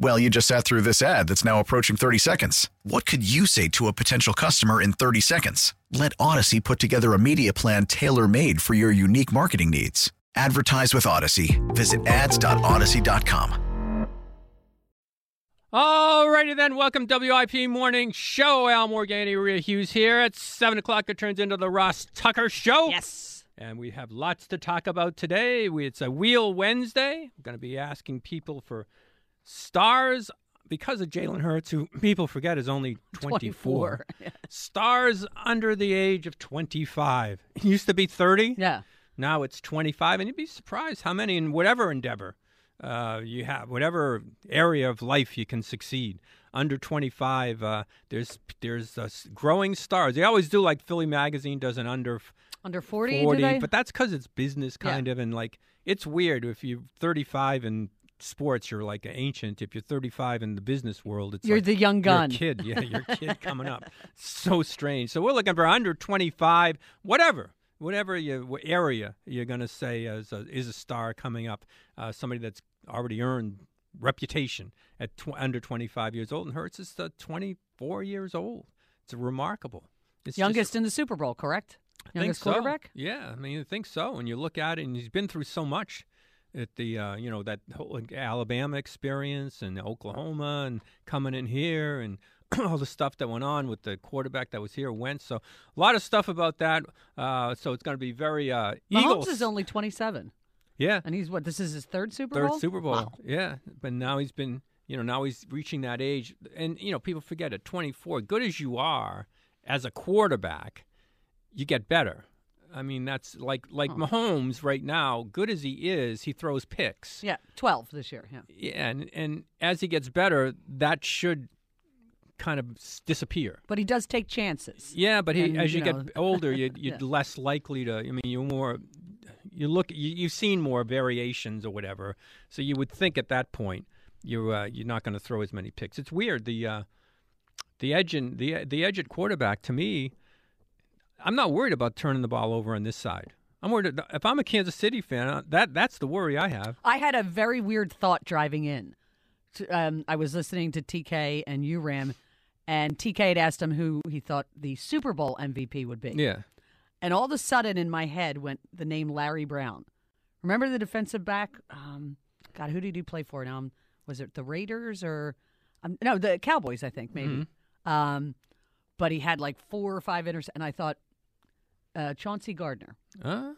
Well, you just sat through this ad that's now approaching 30 seconds. What could you say to a potential customer in 30 seconds? Let Odyssey put together a media plan tailor made for your unique marketing needs. Advertise with Odyssey. Visit ads.odyssey.com. Alrighty then, welcome WIP Morning Show. Al Morganti, Maria Hughes here. At 7 o'clock, it turns into the Ross Tucker Show. Yes. And we have lots to talk about today. We, it's a Wheel Wednesday. I'm going to be asking people for stars because of Jalen Hurts, who people forget is only 24. 24. Stars under the age of 25. It used to be 30. Yeah. Now it's 25, and you'd be surprised how many in whatever endeavor uh, you have, whatever area of life you can succeed. Under 25, uh, there's there's uh, growing stars. They always do like Philly Magazine does an under Under 40, 40, do they? but that's because it's business Yeah. kind of, and like it's weird if you're 35 in sports, you're like an ancient. If you're 35 in the business world, it's You're like the young gun. a kid, yeah, you're kid coming up. So strange. So we're looking for under 25, whatever, whatever you, wh- area you're going to say is a, is a star coming up, uh, somebody that's already earned reputation at tw- under 25 years old. And Hurts is uh, 24 years old. It's remarkable. It's just- Youngest in the Super Bowl, correct? Youngest so. quarterback? Yeah, I mean, I think so. When you look at it, and he's been through so much at the, uh, you know, that whole Alabama experience and Oklahoma and coming in here and all the stuff that went on with the quarterback that was here, Wentz. So a lot of stuff about that. Uh, so it's going to be very uh, Mahomes Eagles. is only 27. yeah, And he's what? This is his third Super third Bowl? Super Bowl. Wow. Yeah, but now he's been, you know, now he's reaching that age, and you know, people forget at 24, good as you are as a quarterback, you get better. I mean, that's like like Mahomes right now. Good as he is, he throws picks. Yeah, 12 this year. Yeah. Yeah, and and as he gets better, that should kind of disappear. But he does take chances. Yeah, but he, And, as you, you get older, you, you're Yeah. less likely to. I mean, you're more. You look. You, you've seen more variations or whatever, so you would think at that point you're uh, you're not going to throw as many picks. It's weird. The uh, the edge in the the edge at quarterback to me, I'm not worried about turning the ball over on this side. I'm worried if I'm a Kansas City fan. uh, That that's the worry I have. I had a very weird thought driving in. Um, I was listening to TK and URAM, and TK had asked him who he thought the Super Bowl MVP would be. Yeah. And all of a sudden in my head went the name Larry Brown. Remember the defensive back? Um, God, who did he play for now? Um, Was it the Raiders or um, no, the Cowboys? I think maybe. Mm-hmm. Um, but he had like four or five interceptions, and I thought uh, Chauncey Gardner Uh,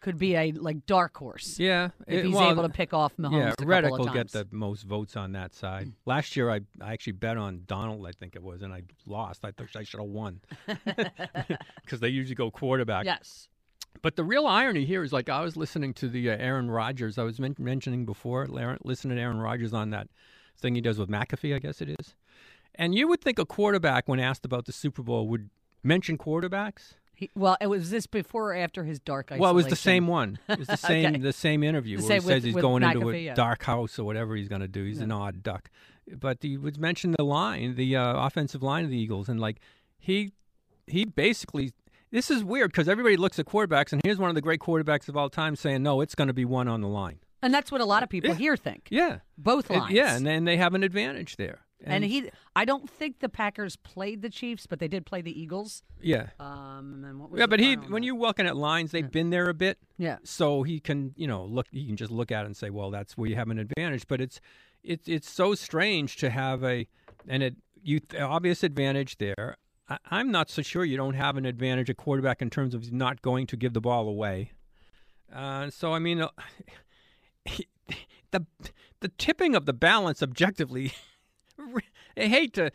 could be a like dark horse. yeah. if it- he's well, able to pick off Mahomes. Yeah, Reddick will get the most votes on that side. Last year, I, I actually bet on Donald, I think it was, and I lost. I thought I should have won because they usually go quarterback. Yes. But the real irony here is like I was listening to the uh, Aaron Rodgers. I was men- mentioning before, listening to Aaron Rodgers on that thing he does with McAfee, I guess it is. And you would think a quarterback, when asked about the Super Bowl, would mention quarterbacks. He, well, it was this before or after his dark isolation. Well, it was the same one. It was the same Okay. the same interview The where he same says he's with going into a yeah. dark house or whatever he's going to do. He's an odd duck. But he would mention the line, the uh, offensive line of the Eagles, and like he he basically. This is weird because everybody looks at quarterbacks, and here's one of the great quarterbacks of all time saying, "No, it's going to be one on the line." And that's what a lot of people Yeah. here think. Yeah, Both It- lines. yeah, and then they have an advantage there. And he, I don't think the Packers played the Chiefs, but they did play the Eagles. yeah, Um, and what was yeah, but he when you're looking at lines, they've been there a bit. Yeah. so he can you know look he can just look at it and say well that's where you have an advantage but it's it's it's so strange to have a and it you obvious advantage there I, i'm not so sure you don't have an advantage a quarterback in terms of not going to give the ball away uh, so i mean uh, the the tipping of the balance objectively. I hate to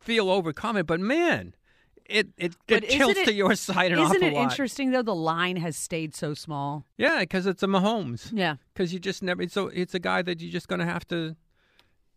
feel overconfident, but man, it it, But it tilts isn't to your side an Isn't it lot. interesting though? The line has stayed so small. Yeah, because it's a Mahomes. Yeah. because you just never. So it's a guy that you're just going to have to.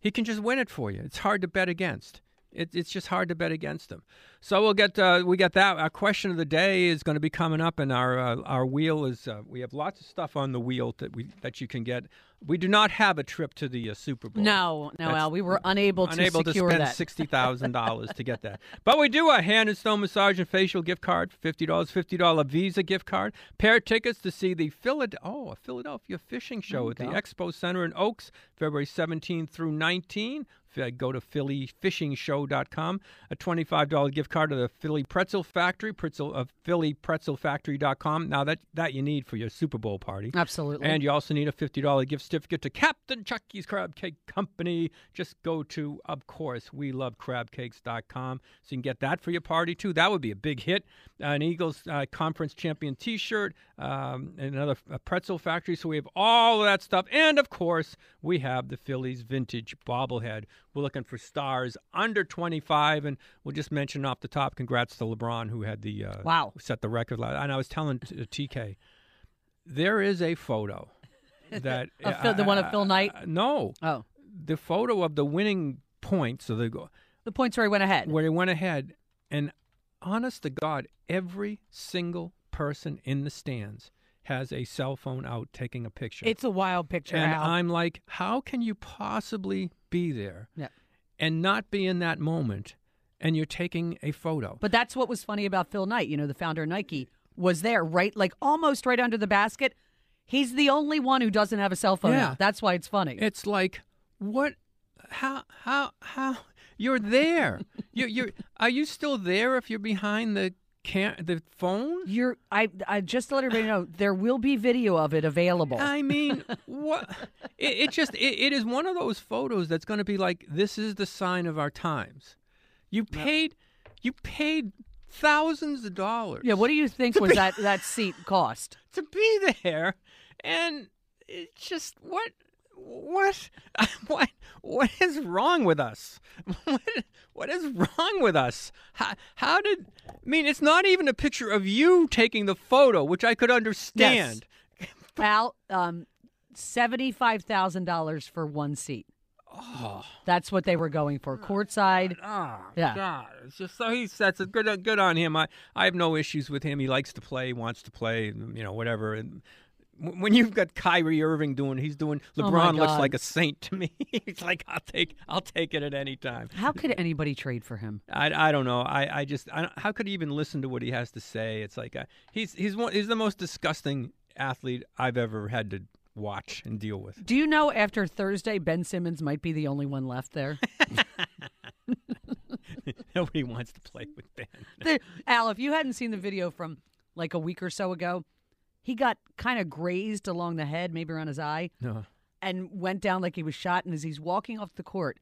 He can just win it for you. It's hard to bet against. It, it's just hard to bet against him. So we'll get uh, we got that. Our question of the day is going to be coming up, and our uh, our wheel is. Uh, we have lots of stuff on the wheel that we that you can get. We do not have a trip to the uh, Super Bowl. No, no, Al, we were unable to unable secure to spend that. sixty thousand dollars to get that. But we do a hand and stone massage and facial gift card, fifty dollars, fifty dollar Visa gift card, pair of tickets to see the Philad- oh a Philadelphia fishing show at the Expo Center in Oaks, February seventeenth through nineteen. F- Go to phillyfishingshow.com. A twenty-five dollar gift card to the Philly Pretzel Factory, pretzel of phillypretzelfactory.com. Now that that you need for your Super Bowl party. Absolutely. And you also need a $50 gift certificate to Captain Chucky's Crab Cake Company. Just go to, of course, we love crabcakes.com. So you can get that for your party, too. That would be a big hit. An Eagles uh, Conference Champion t shirt, um, another pretzel factory. So we have all of that stuff. And, of course, we have the Phillies vintage bobblehead. We're looking for stars under 25. And we'll just mention off the top congrats to LeBron, who had the uh, Wow. set the record. And I was telling TK, there is a photo that Phil- the one of Phil Knight? No, oh, the photo of the winning points. So the go. the points where he went ahead. where he went ahead, and honest to God, every single person in the stands has a cell phone out taking a picture. It's a wild picture. and Al. I'm like, how can you possibly be there Yeah. and not be in that moment? And you're taking a photo. But that's what was funny about Phil Knight, you know, the founder of Nike, was there right, like almost right under the basket. He's the only one who doesn't have a cell phone. Yeah. out. That's why it's funny. It's like what? How? How? How? You're there. you you're. Are you still there if you're behind the can the phone? You're. I. I just to let everybody know there will be video of it available. I mean, what? It, it just it, it is one of those photos that's going to be like this is the sign of our times. You paid, you paid thousands of dollars. yeah. What do you think was that that seat cost? to be there, and it's just what, what, what, what is wrong with us? What, what is wrong with us? How, how did? I mean, it's not even a picture of you taking the photo, which I could understand. Al, um, seventy-five thousand dollars for one seat. Oh. That's what they were going for, courtside. Oh, Yeah. God. It's just so he sets it good good on him. I, I have no issues with him. He likes to play, wants to play, you know, whatever. And when you've got Kyrie Irving doing, he's doing. Oh, LeBron looks like a saint to me. he's like, I'll take, I'll take it at any time. How could anybody trade for him? I, I don't know. I, I just, I don't, how could he even listen to what he has to say? It's like uh, he's he's one, he's the most disgusting athlete I've ever had to watch and deal with. Do you know after Thursday, Ben Simmons might be the only one left there? Nobody wants to play with Ben. The- Al, if you hadn't seen the video from like a week or so ago, he got kind of grazed along the head, maybe around his eye, No. and went down like he was shot. And as he's walking off the court,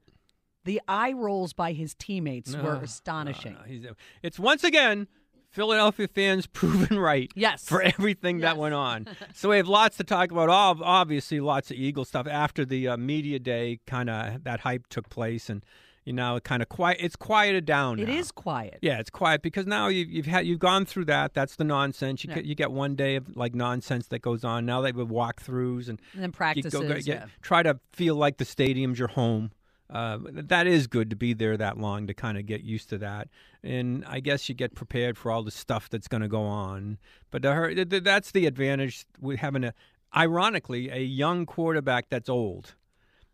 the eye rolls by his teammates were astonishing. no, no. He's, it's once again Philadelphia fans proven right. Yes. For everything that went on. so we have lots to talk about. Ob- Obviously, lots of Eagle stuff after the uh, media day. Kind of that hype took place, and you know, it kind of quiet. It's quieted down. It now. is quiet. Yeah, it's quiet because now you've, you've had you've gone through that. That's the nonsense. You Yeah. get you get one day of like nonsense that goes on. Now they have walkthroughs and And then practices. go, go- get- yeah. try to feel like the stadium's your home. Uh, that is good to be there that long to kind of get used to that, and I guess you get prepared for all the stuff that's going to go on. But the, th- th- that's the advantage with having a, ironically, a young quarterback that's old,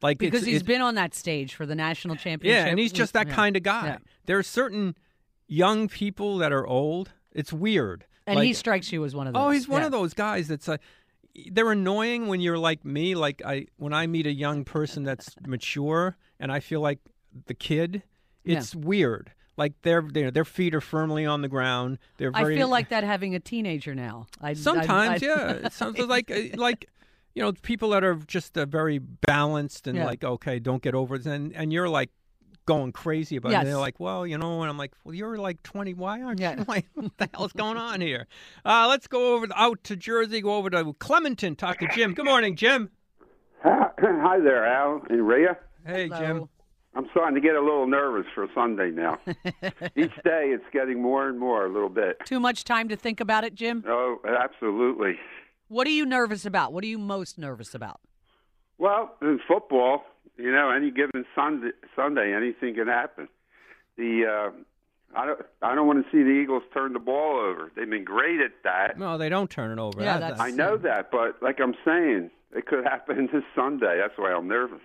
like Because it's, he's it- been on that stage for the national championship. yeah, and he's just that Yeah. kind of guy. Yeah. There are certain young people that are old. It's weird, And Like- he strikes you as one of those. Oh, he's one Yeah. of those guys that's uh, they're annoying when you're like me. Like I, when I meet a young person that's mature, and I feel like the kid, Yeah. it's weird. Like their their their feet are firmly on the ground. They're I feel like that having a teenager now. I, I- sometimes, I- yeah, it sounds like uh, like you know people that are just uh, very balanced and Yeah. like okay, don't get over it, and and you're like going crazy about it. And they're like, well, you know, and I'm like, well, you're like 20. Why aren't Yeah. you? Like, what the hell's going on here? Uh, let's go over out to Jersey. Go over to Clementon. Talk to Jim. Good morning, Jim. Hi there, Al and Rhea. Hey, Hello. Jim. I'm starting to get a little nervous for Sunday now. Each day it's getting more and more, a little bit. Too much time to think about it, Jim? Oh, absolutely. What are you nervous about? What are you most nervous about? Well, in football, you know, any given Sunday, Sunday anything can happen. The uh, I don't I don't want to see the Eagles turn the ball over. They've been great at that. No, they don't turn it over. Yeah, That- that's- I know that, but like I'm saying, it could happen this Sunday. That's why I'm nervous.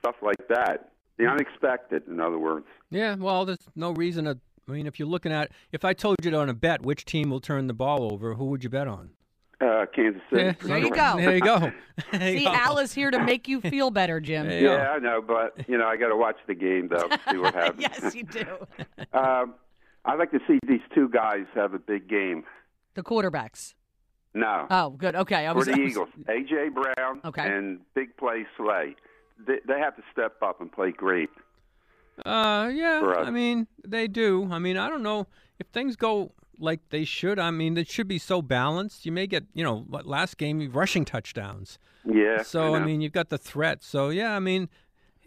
Stuff like that. The unexpected, in other words. Yeah, well, there's no reason to. I mean, if you're looking at, if I told you to on a bet which team will turn the ball over, who would you bet on? Uh, Kansas City. Yeah, for There you sure. go. There you go. There you See, go. Al is here to make you feel better, Jim. There you go. Yeah, I know, but you know, I got to watch the game though, see what happens. yes, you do. Um, I'd like to see these two guys have a big game. The quarterbacks. No, Oh, good. Okay. I for was, the I was- Eagles, AJ Brown Okay. and big play Slay. They, they have to step up and play great. Uh, yeah. I mean, they do. I mean, I don't know if things go like they should. I mean, it should be so balanced. You may get, you know, last game rushing touchdowns. Yeah. So I, know. mean, you've got the threat. So yeah, I mean,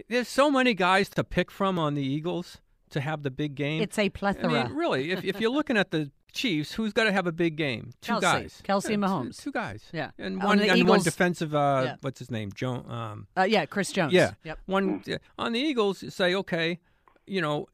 there's so many guys to pick from on the Eagles to have the big game. It's a plethora. mean, really, if if you're looking at the Chiefs, who's got to have a big game? Two Kelce. guys. Kelce Yeah, two- Mahomes. Two, guys. Yeah. And On one the and one Eagles- defensive. Uh, Yeah. What's his name? Joe. Um, uh, yeah, Chris Jones. yeah. Yep. One on the Eagles. you Say okay, you know.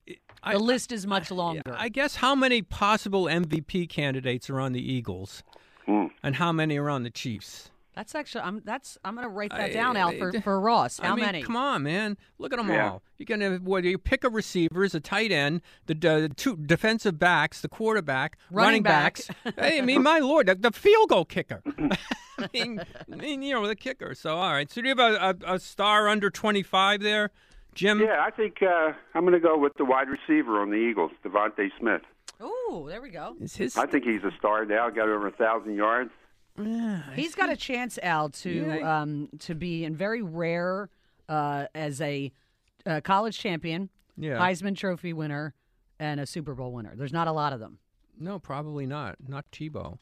I, The list is much longer. I guess how many possible MVP candidates are on the Eagles, Hmm. and how many are on the Chiefs? That's actually I'm that's I'm gonna write that I- down, Al, for, for Ross. How I mean, many? Come on, man. Look at them Yeah. all. You're gonna whether you pick a receivers, a tight end, the, the two defensive backs, the quarterback, Running back. backs. hey, I mean, my lord, the, the field goal kicker. I mean, I mean, you know, the kicker. So, all right. So, do you have a, a, a star under 25 there, Jim? yeah, I think uh, I'm going to go with the wide receiver on the Eagles, DeVonta Smith. Oh, there we go. Is his I think he's a star now. Got over a thousand yards. He's got a chance, Al, to um to be in very rare uh as a uh, college champion, Yeah. Heisman Trophy winner, and a Super Bowl winner. There's not a lot of them. No, probably not. Not Tebow.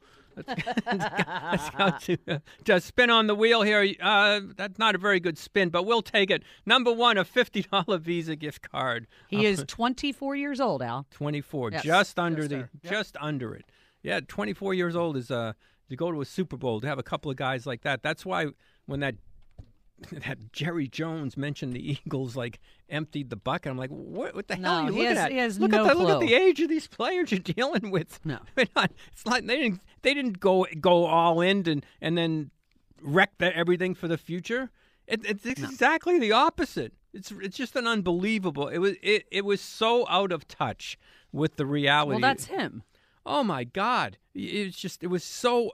Let's, let's go to, uh, to spin on the wheel here. Uh, that's not a very good spin, but we'll take it. Number one, a fifty dollar Visa gift card. He is 24 years old, Al. Twenty four, Yes, just under yes, the. Yep. just under it. Yeah, twenty four years old is uh to go to a Super Bowl to have a couple of guys like that. That's why when that that Jerry Jones mentioned the Eagles like emptied the bucket. I'm like, what? What the hell No, are you he looking has- at? look no at the look at the age of these players you're dealing with. No. Not- it's like they didn't they didn't go go all in and and then wreck the, everything for the future. It, it's exactly the opposite. It's it's just an unbelievable. It was it, it was so out of touch with the reality. Well, that's him. Oh my God! It's just it was so.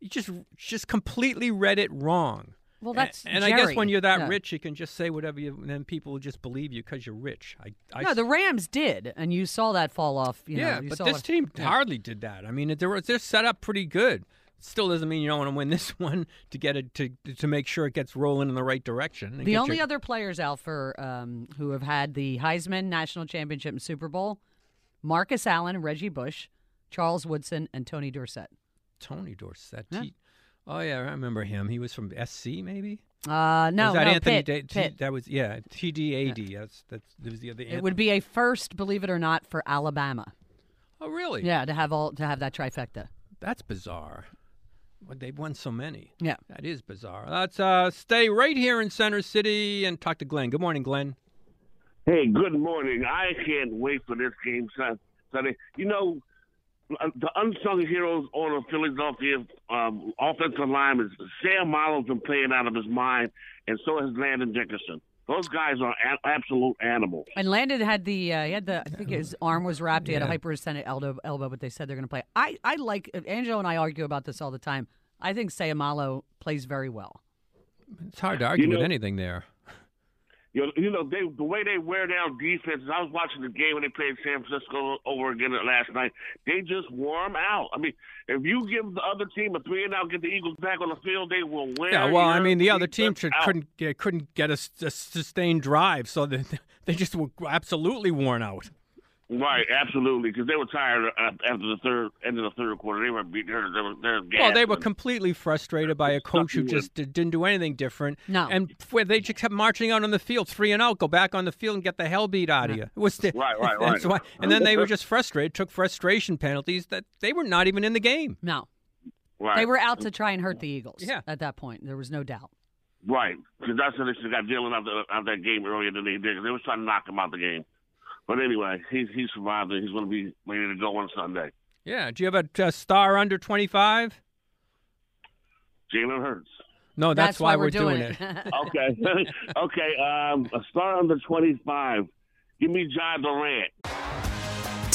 You just just completely read it wrong. Well, that's and, I guess when you're that rich, you can just say whatever you, and then people will just believe you because you're rich. I, I No, the Rams did, and you saw that fall off. You yeah, know, you but this team yeah. hardly did that. I mean, they're they're set up pretty good. Still doesn't mean you don't want to win this one to get it to to make sure it gets rolling in the right direction. The only your- other players out for um, who have had the Heisman National Championship and Super Bowl: Marcus Allen, Reggie Bush, Charles Woodson, and Tony Dorsett. Tony Dorsett. Yeah. He- oh yeah, I remember him. He was from SC, maybe. Uh, no, was that no, Anthony Pitt, Da- T- Pitt. That was yeah, TDAD. That's that's that was the other. It would be a first, believe it or not, for Alabama. Oh really? Yeah, to have all to have that trifecta. That's bizarre. But they've won so many. Yeah. That is bizarre. Let's uh, stay right here in Center City and talk to Glenn. Good morning, Glenn. Hey, good morning. I can't wait for this game Sun- Sunday. You know, the unsung heroes on the Philadelphia um, offensive line is Seumalo's been playing out of his mind, and so has Landon Dickerson. Those guys are a- absolute animals. And Landon had the uh, he had the I think his arm was wrapped. He had a Yeah. hyperextended elbow, elbow, but they said they're going to play. I I like Angelo and I argue about this all the time. I think Seumalo plays very well. It's hard to argue You with anything there. You know, you know they, the way they wear down defenses. I was watching the game when they played San Francisco over again last night. They just wore 'em out. I mean, if you give the other team a three and out, get the Eagles back on the field, they will win. Yeah, well, I mean, the other team should, couldn't get, couldn't get a sustained drive, so they, they just were absolutely worn out. Right, absolutely, because they were tired uh, after the third end of the third quarter. They were beating her. They were, they were Well, they were completely frustrated by a coach who just d- didn't do anything different. No. and they just kept marching out on the field, three and out, go back on the field and get the hell beat out of you. It was the, Right, right, that's right. why- and then they were just frustrated, took frustration penalties that they were not even in the game. No, right. they were out to try and hurt the Eagles. Yeah. at that point, there was no doubt. right because that's when they should have got Dylan out, the, out that game earlier than they did. they were trying to knock him out the game. But anyway, he's he survived and he's going to be ready to go on Sunday. Yeah. Do you have a, a star under twenty five? Jalen Hurts. No, that's, why, we're, doing, it. Okay, okay. Um, a star under twenty-five. Give me John Durant.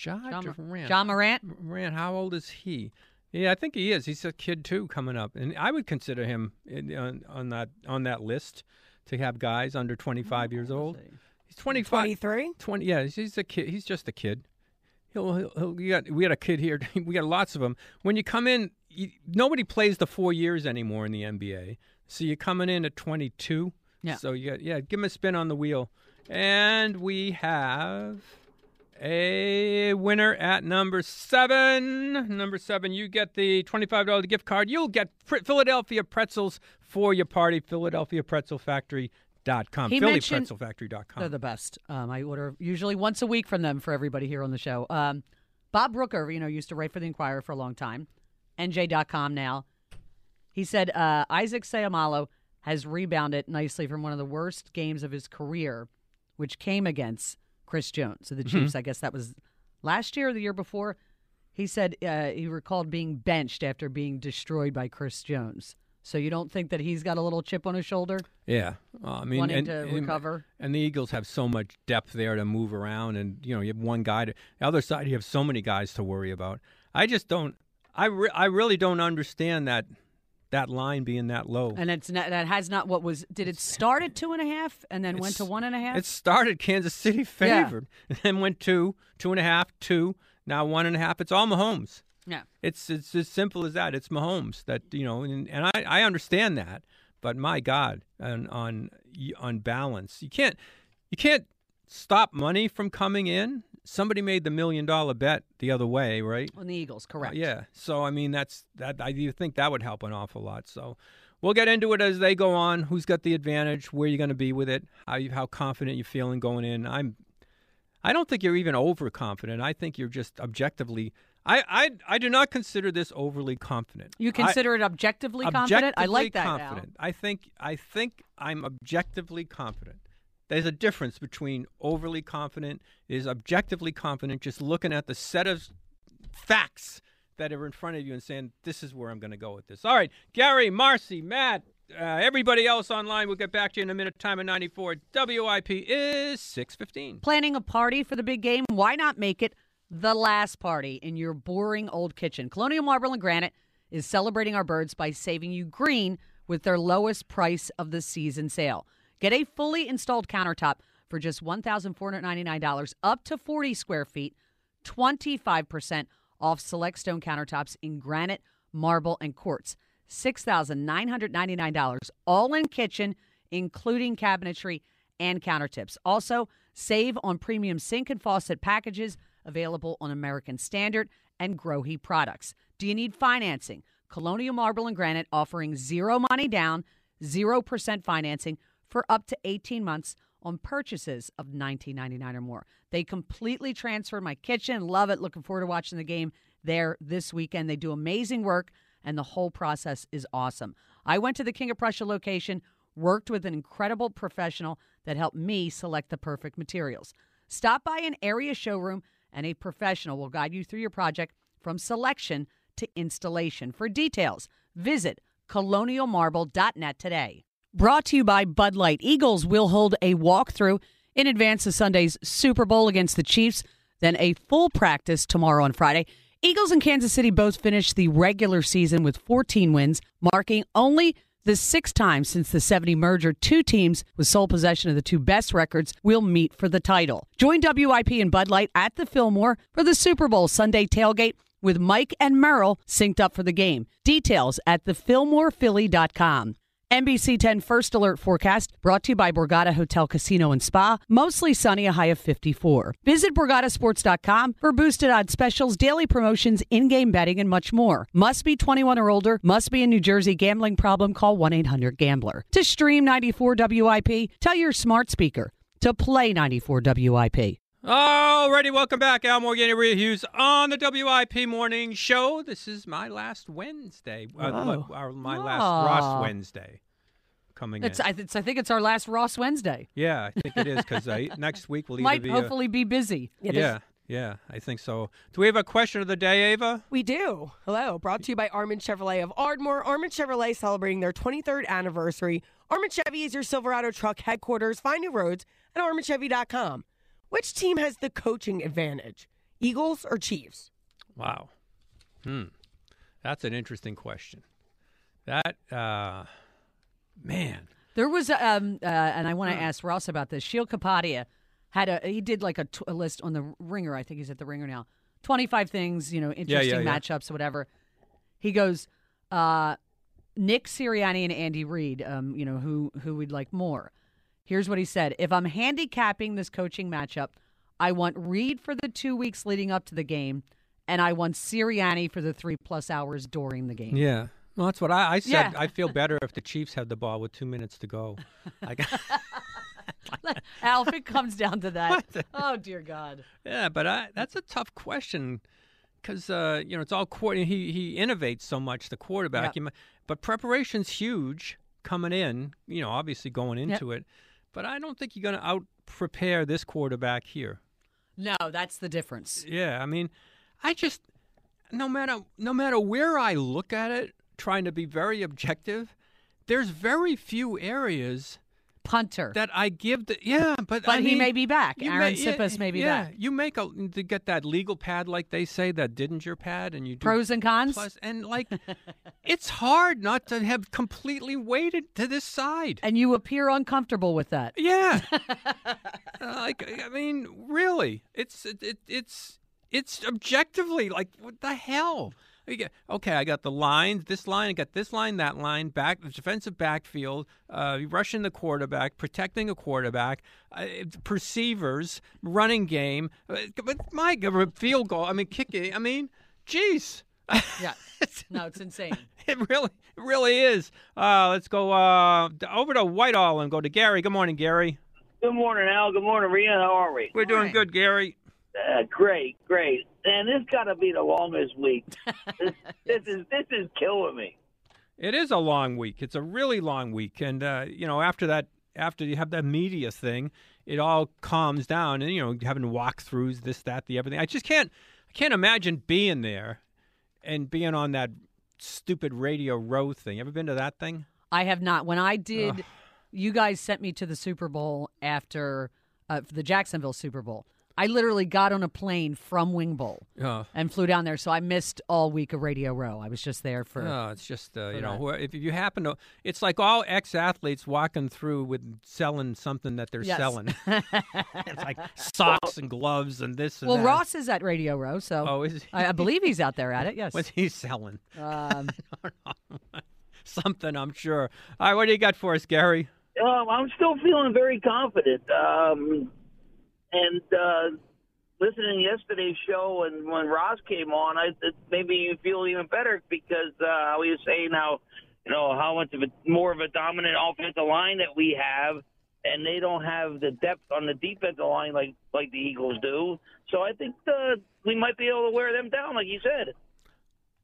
John, John, Durant. Ja Morant. Morant, how old is he? Yeah, I think he is. He's a kid too, coming up, and I would consider him eh, in, on, on that on that list to have guys under 25 years old. He's 25. 23? 20. Yeah, he's- he's a kid. He's just a kid. He'll, he'll, he'll, we got we got a kid here. We got lots of them. When you come in, you, nobody plays the four years anymore in the NBA. So you're coming in at 22. Yeah. So you got yeah, give him a spin on the wheel, and we have a winner at number seven. Number seven, you get the twenty-five dollar gift card. You'll get Philadelphia pretzels for your party. PhiladelphiaPretzelFactory.com. He mentioned- PhillyPretzelFactory.com. They're the best. Um, I order usually once a week from them for everybody here on the show. Um, Bob Brookover, you know, used to write for the Inquirer for a long time, NJ.com now. He said uh, Isaac Seumalo has rebounded nicely from one of the worst games of his career, which came against Chris Jones. of the Chiefs, I guess that was last year or the year before. He said uh, he recalled being benched after being destroyed by Chris Jones. So you don't think that he's got a little chip on his shoulder? Yeah, uh, I mean, Wanting and, to and- recover. And the Eagles have so much depth there to move around, and you know, you have one guy. To, the other side, you have so many guys to worry about. I just don't. I re- I really don't understand that that line being that low. And it's not, that has not what was. Did it start at two and a half and then went to one and a half? It started Kansas City Yeah. favored, and then went two, two and a half, two. Now one and a half. It's all Mahomes. yeah. It's it's as simple as that. It's Mahomes that you know, and, and I, I understand that, but my God, on on on balance, you can't you can't stop money from coming in. Somebody made the million dollar bet the other way, right? On the Eagles, correct. Uh, yeah. So I mean, that's that. I do think that would help an awful lot. So we'll get into it as they go on. Who's got the advantage? Where you're going to be with it? How you, how confident you're feeling going in? I'm. I don't think you're even overconfident. I think you're just objectively. I, I, I do not consider this overly confident. You I- consider it objectively confident? I like that. Confident. I think I think I'm objectively confident. There's a difference between overly confident is objectively confident, just looking at the set of facts that are in front of you and saying this is where I'm going to go with this. All right, Gary, Marcy, Matt, uh, everybody else online. We'll get back to you in a minute. Time of 94. WIP is 6:15. Planning a party for the big game? Why not make it the last party in your boring old kitchen? Colonial Marble and Granite is celebrating our birds by saving you green with their lowest price of the season sale. Get a fully installed countertop for just $1,499 up to 40 square feet, 25% off select stone countertops in granite, marble, and quartz. $6,999 all in kitchen, including cabinetry and countertips. Also, save on premium sink and faucet packages available on American Standard and Grohe products. Do you need financing? Colonial Marble and Granite offering zero money down, 0% financing for up to 18 months on purchases of $19.99 or more. They completely transferred my kitchen. Love it. Looking forward to watching the game there this weekend. They do amazing work, and the whole process is awesome. I went to the King of Prussia location, worked with an incredible professional that helped me select the perfect materials. Stop by an area showroom, and a professional will guide you through your project from selection to installation. For details, visit colonialmarble.net today. Brought to you by Bud Light. Eagles will hold a walkthrough in advance of Sunday's Super Bowl against the Chiefs, then a full practice tomorrow on Friday. Eagles and Kansas City both finished the regular season with 14 wins, marking only the sixth time since the 70 merger two teams with sole possession of the two best records will meet for the title. Join WIP and Bud Light at the Fillmore for the Super Bowl Sunday tailgate with Mike and Merrill synced up for the game. Details at thefillmorephilly.com. NBC 10 First Alert Forecast brought to you by Borgata Hotel Casino and Spa. Mostly sunny, a high of 54. Visit BorgataSports.com for boosted odds specials, daily promotions, in game betting, and much more. Must be 21 or older, must be in New Jersey. Gambling problem, call 1 800 Gambler. To stream 94 WIP, tell your smart speaker to play 94 WIP. Alrighty, welcome back. Al Morgan and Rhea Hughes on the WIP Morning Show. This is my last Wednesday. Uh, Oh. my, our- my Oh. last Ross Wednesday coming It's, in. I, it's, I think it's our last Ross Wednesday. yeah, I think it is because next week will either Might be a- hopefully be busy. yeah, yeah, I think so. Do we have a question of the day, Ava? We do. Hello, brought to you by Armin Chevrolet of Ardmore. Armin Chevrolet celebrating their 23rd anniversary. Armin Chevy is your Silverado truck headquarters. Find new roads at arminchevy.com. Which team has the coaching advantage, Eagles or Chiefs? Wow. Hmm. That's an interesting question. That uh man. There was, um, uh, and I want to ask Ross about this. Sheil Kapadia had a, he did like a, t- a list on the Ringer. I think he's at the Ringer now. 25 things, you know, interesting yeah. matchups, whatever. He goes, uh, Nick Sirianni and Andy Reid, um, you know, who, who we'd like more. Here's what he said If I'm handicapping this coaching matchup, I want Reid for the two weeks leading up to the game, and I want Sirianni for the three plus hours during the game. Yeah. Well, that's what I, I said. Yeah. I feel better if the Chiefs had the ball with two minutes to go. I got, Al, if it comes down to that, oh dear God. yeah, but I, that's a tough question because uh, you know it's all. He he innovates so much, the quarterback. Yep. But preparation's huge coming in. You know, obviously going Yep. into it. But I don't think you're going to out prepare this quarterback here. No, that's the difference. Yeah, I mean, I just no matter no matter where I look at it, trying to be very objective, there's very few areas Punter. that I give the yeah, but But I he mean, may be back. Aaron yeah, may be yeah, back. You make a to get that legal pad like they say, that Didinger pad, and you do Pros and cons? plus and like it's hard not to have completely weighted to this side. And you appear uncomfortable with that. Yeah. Uh, like I mean, really, it's it, it, it's it's objectively like what the hell? You get- Okay, I got the lines, this line, I got this line, that line, back the defensive backfield, uh, rushing the quarterback, protecting a quarterback, uh, perceivers, running game, uh, but my field goal. I mean, kicking. I mean, jeez. Yeah. No, it's insane. It really, it really is. Uh, let's go uh, over to Whitehall and go to Gary. Good morning, Gary. Good morning, Al. Good morning, Rhea. How are we? We're doing good, Gary. Uh, great, great. And this got to be the longest week. this, this is this is killing me. It is a long week. It's a really long week, and uh, you know, after that, after you have that media thing, it all calms down, and you know, having walkthroughs, this, that, the everything. I just can't, I can't imagine being there and being on that stupid Radio Row thing. Ever been to that thing? I have not. When I did, you guys sent me to the Super Bowl after uh, the Jacksonville Super Bowl. I literally got on a plane from Wing Bowl Oh. and flew down there, so I missed all week of Radio Row. I was just there for. Oh, it's just uh, you know, that. if you happen to, it's like all ex-athletes walking through with selling something that they're Yes. selling. it's like socks and gloves and this and well, that. Ross is at Radio Row, so Oh, is he? I, I believe he's out there at it. Yes. What's he selling? Um, Something, I'm sure. All right, what do you got for us, Gary? Um, I'm still feeling very confident. Um, and uh, listening to yesterday's show and when Ross came on, I it made me feel even better because uh, he was saying how you know how much of a more of a dominant offensive line that we have, and they don't have the depth on the defensive line like like the Eagles do. So I think uh, we might be able to wear them down, like you said.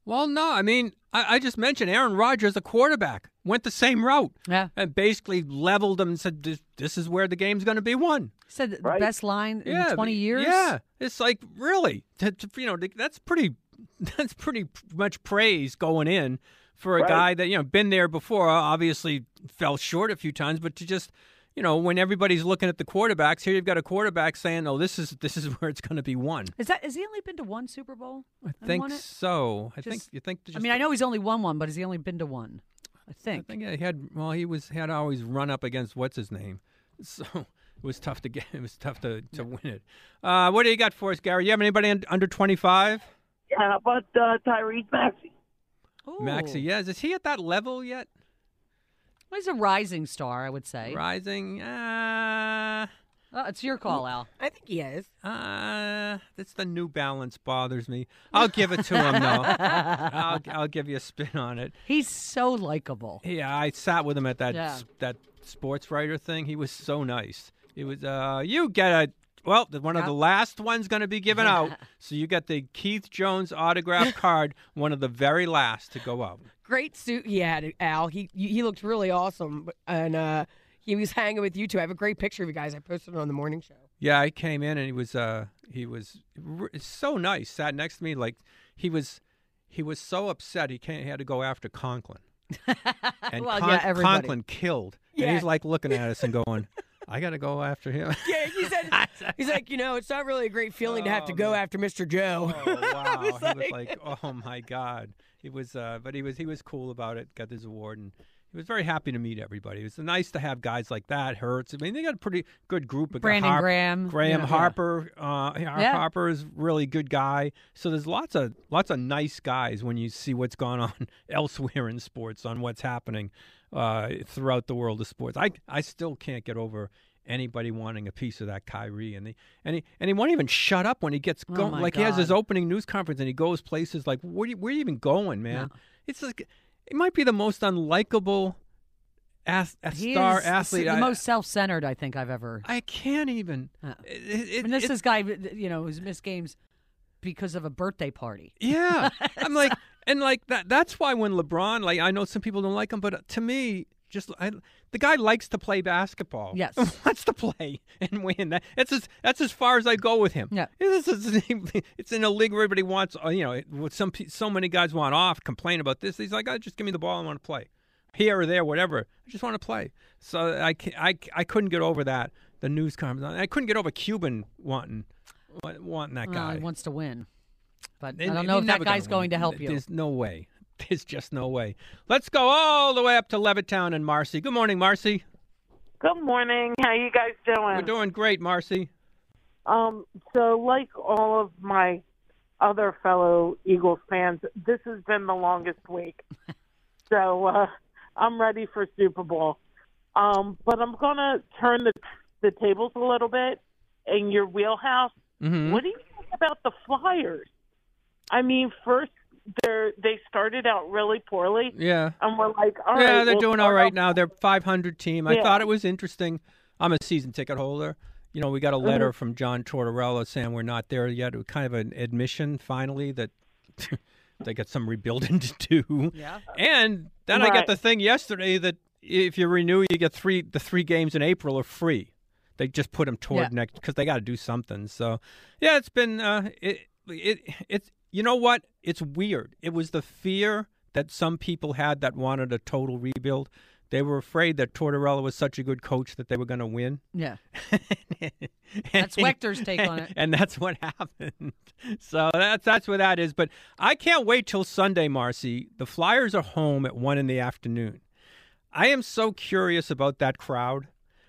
Well, no, I mean, I, I just mentioned Aaron Rodgers, the quarterback, went the same route. Yeah. And basically leveled them and said, this, this is where the game's going to be won. Said the Right. best line Yeah, in 20 years. Yeah, it's like really, to, to- you know, that's pretty, that's pretty much praise going in for a Right. guy that you know been there before. Obviously, fell short a few times, but to just, you know, when everybody's looking at the quarterbacks, here you've got a quarterback saying, "Oh, this is this is where it's going to be won." Is that has he only been to one Super Bowl? I think so. I think you think. Just I mean, I know he's only won one, but has he only been to one? I think. I think. think he had. Well, he was had always run up against what's his name, so it was tough to get. It was tough to to win it. Uh, what do you got for us, Gary? You have anybody under twenty five? Yeah, how about uh, Tyrese Maxey? Ooh. Maxey, yes. Is he at that level yet? Well, he's a rising star, I would say. Rising? Uh, Oh, it's your call, Al. I think he is. uh, it's the New Balance bothers me. I'll give it to him though. I'll I'll give you a spin on it. He's so likable. Yeah, I sat with him at that Yeah. s- that sports writer thing. He was so nice. It was uh, you get a well, the- one of the last ones going to be given out. so you got the Keith Jones autograph card, one of the very last to go out. Great suit he had, Al. He he looked really awesome, and uh, he was hanging with you two. I have a great picture of you guys. I posted it on the morning show. Yeah, I came in and he was uh he was so nice. Sat next to me like he was he was so upset he can't he had to go after Conklin. And Well, Con- yeah. Conklin killed. And Yeah. he's like looking at us and going, I got to go after him. Yeah, he said he's like, you know, it's not really a great feeling to have to Oh, go man. after Mr. Joe. Oh wow! I was he was like- like, "Oh my god!" It was, uh, but he was he was cool about it. Got his award, and he was very happy to meet everybody. It was nice to have guys like that. Hurts. I mean, they got a pretty good group. of Brandon Harp- Graham, Graham you know, yeah. Harper. Uh, Yeah. Harper is really good guy. So there's lots of lots of nice guys when you see what's going on elsewhere in sports, on what's happening uh, throughout the world of sports. I I still can't get over anybody wanting a piece of that Kyrie and he and he and he won't even shut up when he gets Oh, going. like he has his opening news conference and he goes places like where do you, where are you even going, man? It's like it might be the most unlikable ath- a He star athlete. the I- most self-centered I think I've ever. I can't even. Uh, It- it- and this it- is guy, you know, who's missed games because of a birthday party. Yeah, I'm like, and like that. That's why when LeBron, like, I know some people don't like him, but uh, to me, just I, the guy likes to play basketball. Yes. wants to play and win. That, that's as that's as far as I go with him. Yeah. Is- it's in a league where everybody wants. uh, You know, what some so many guys want off, complain about this. He's like, oh, just give me the ball. I want to play here or there, whatever. I just want to play. So I, I, I couldn't get over that. The news conference. I couldn't get over Cuban wanting wanting that Well, guy. he wants to win, but I don't know if that guy's going to help you. There's no way. There's just no way. Let's go all the way up to Levittown and Marcy. Good morning, Marcy. Good morning. How you guys doing? We're doing great, Marcy. Um, so like all of my other fellow Eagles fans, this has been the longest week. so uh, I'm ready for Super Bowl. Um, but I'm gonna turn the the tables a little bit in your wheelhouse. Mhm. What do you think about the Flyers? I mean, first they they started out really poorly, Yeah. and we're like, all yeah, right, they're we'll doing all right start right off- now. They're 500 team. I thought it was interesting. I'm a season ticket holder. You know, we got a letter from John Tortorella saying we're not there yet. It was kind of an admission finally that they got some rebuilding to do. Yeah. And then I got the thing yesterday that if you renew, you get three. The three games in April are free. They just put them toward Yeah. next because they got to do something. So, yeah, it's been uh, it it it's you know what? It's weird. It was the fear that some people had that wanted a total rebuild. They were afraid that Tortorella was such a good coach that they were going to win. Yeah. That's Wechter's take on it. And that's what happened. So that's that's what that is. But I can't wait till Sunday, Marcy. The Flyers are home at one in the afternoon. I am so curious about that crowd,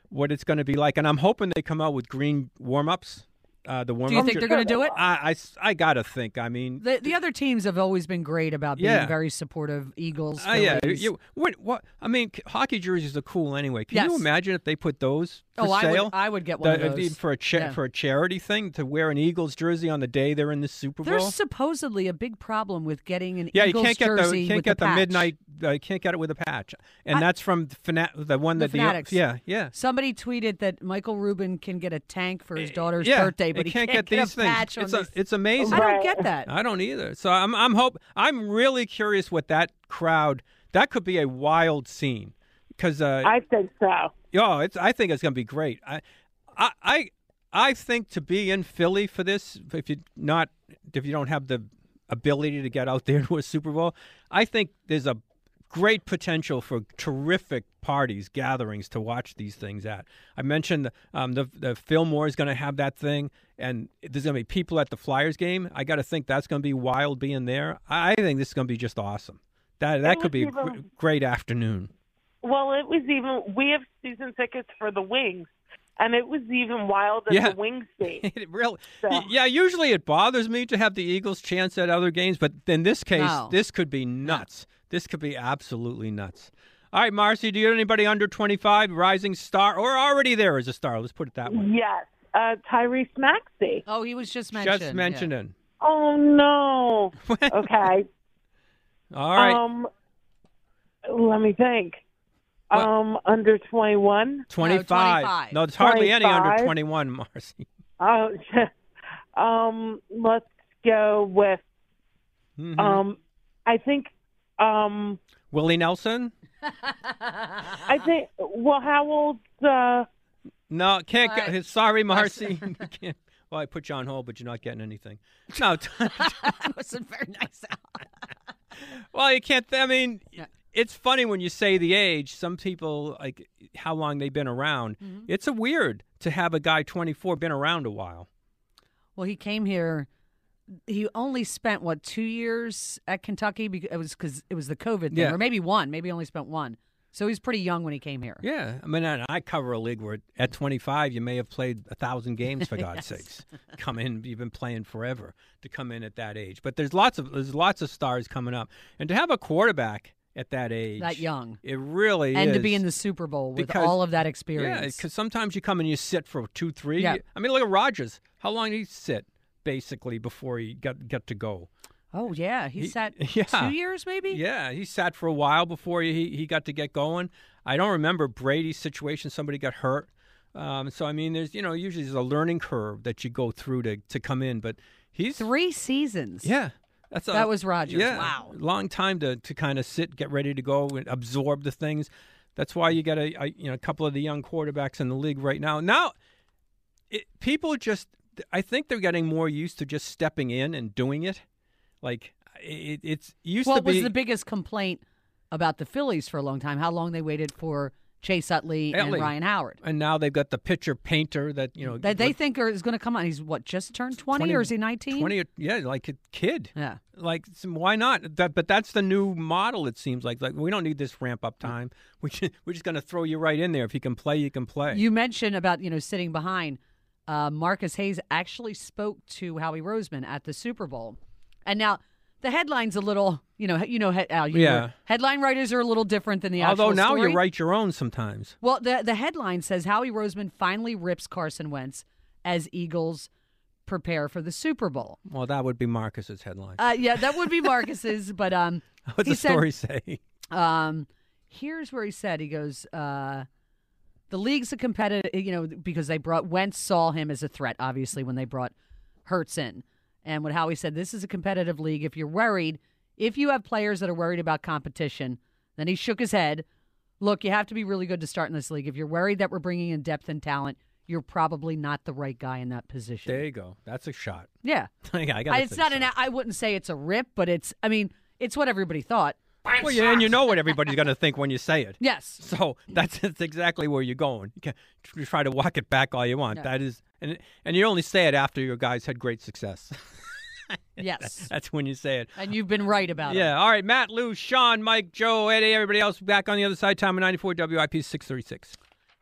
what it's going to be like, and I'm hoping they come out with green warm ups. Uh, the warm Do you think they're going to do it? I, I, I gotta think. I mean, The the other teams have always been great about being Yeah. very supportive. Eagles, Uh, yeah, Phillies. you, what, what? I mean, hockey jerseys are cool anyway. Can you imagine if they put those Oh, I would- sale? I would get one of The- uh, those. for a cha- Yeah. for a charity thing to wear an Eagles jersey on the day they're in the Super Bowl. There's supposedly a big problem with getting an yeah, Eagles you can't get jersey the you can't get the, patch. midnight uh, you can't get it with a patch, and that's from the, fana- the one The that the Fanatics. yeah yeah. Somebody tweeted that Michael Rubin can get a tank for his daughter's Eh, yeah, birthday, but he can't, can't, get these a things. patch on It's, a, this- it's amazing. I don't get that. I don't either. So I'm I'm hope I'm really curious what that crowd. That could be a wild scene because uh, I think so. Oh, it's. I think it's going to be great. I, I, I, I think to be in Philly for this, if you not, if you don't have the ability to get out there to a Super Bowl, I think there's a great potential for terrific parties, gatherings to watch these things at. I mentioned um, the the Fillmore is going to have that thing, and there's going to be people at the Flyers game. I got to think that's going to be wild being there. I think this is going to be just awesome. That that It could be a gr- great afternoon. Well, it was even. We have season tickets for the Wings, and it was even wild at Yeah. the Wings game. it really, So- yeah. Usually it bothers me to have the Eagles chance at other games, but in this case, No. this could be nuts. This could be absolutely nuts. All right, Marcy, do you have anybody under twenty-five, rising star, or already there as a star? Let's put it that way. Yes, uh, Tyrese Maxey. Oh, he was just mentioned. Just mentioning. Oh no. okay. All right, Um, let me think. Um, under twenty-one. twenty-five. 25. No, it's hardly any under twenty-one, Marcy. Oh, um, let's go with. Mhm. Um, I think. Um, Willie Nelson. I think. Well, how old? Uh, No, can't. All Go, right. sorry, Marcy. Can't. Well, I put you on hold, but you're not getting anything. No, that wasn't very nice. Well, you can't. I mean, Yeah. It's funny when you say the age. Some people like how long they've been around. Mm-hmm. It's a weird to have a guy 24 been around a while. Well, he came here. He only spent what two years at Kentucky because it was because it was the COVID thing, Yeah. or maybe one. Maybe only spent one. So he's pretty young when he came here. Yeah, I mean, I I cover a league where at 25 you may have played a thousand games for God's Yes. sakes. Come in, you've been playing forever to come in at that age. But there's lots of there's lots of stars coming up, and to have a quarterback at that age, That young. it really and is. to be in the Super Bowl with Because- all of that experience. Yeah, because sometimes you come and you sit for two, three. Yeah. I mean, look at Rodgers. How long did he sit basically before he got got to go? oh yeah, he, He- sat yeah. two years maybe. Yeah, he sat for a while before he he got to get going. I don't remember Brady's situation. Somebody got hurt. Um, so I mean, there's you know usually there's a learning curve that you go through to to come in, but he's Three seasons. yeah. That's a, That was Rodgers. Yeah, Wow. long time to, to kind of sit, get ready to go, and absorb the things. That's why you got a, a you know a couple of the young quarterbacks in the league right now. Now, it, people just I think they're getting more used to just stepping in and doing it. Like it, it's used What to be was the biggest complaint about the Phillies for a long time? How long they waited for Chase Utley, and Ryan Howard? and now they've got the pitcher Painter that you know That they what- think are, is going to come on. He's what just turned twenty, or is he nineteen? 20 yeah, like a kid. Yeah. Like, why not? That, but that's the new model. It seems like. Like we don't need this ramp up time. We ju- we're just going to throw you right in there. If you can play, you can play. You mentioned about you know sitting behind. Uh, Marcus Hayes actually spoke to Howie Roseman at the Super Bowl, and now the headline's a little you know you know Al, you Yeah. were- headline writers are a little different than the Although actual now story. you write your own sometimes. Well, the the headline says Howie Roseman finally rips Carson Wentz as Eagles prepare for the Super Bowl. Well, that would be Marcus's headline. Uh, yeah, that would be Marcus's, but um, What's the said- story say? Um, here's where he said he goes. Uh, the league's a competitive, you know, because they brought Wentz saw him as a threat, obviously, when they brought Hurts in. And what Howie said, this is a competitive league. If you're worried, if you have players that are worried about competition, then he shook his head. Look, you have to be really good to start in this league. If you're worried that we're bringing in depth and talent, you're probably not the right guy in that position. There you go. That's a shot. Yeah. I gotta it's not an. I wouldn't say it's a rip, but it's. I mean, it's what everybody thought. Well, yeah, and you know what everybody's going to think when you say it. Yes. So that's, that's exactly where you're going. You can tr- try to walk it back all you want. Yeah. That is, and and you only say it after your guys had great success. Yes. That's when you say it. And you've been right about it. Yeah. All right. Matt, Lou, Sean, Mike, Joe, Eddie, everybody else back on the other side. Time of 94 WIP 636.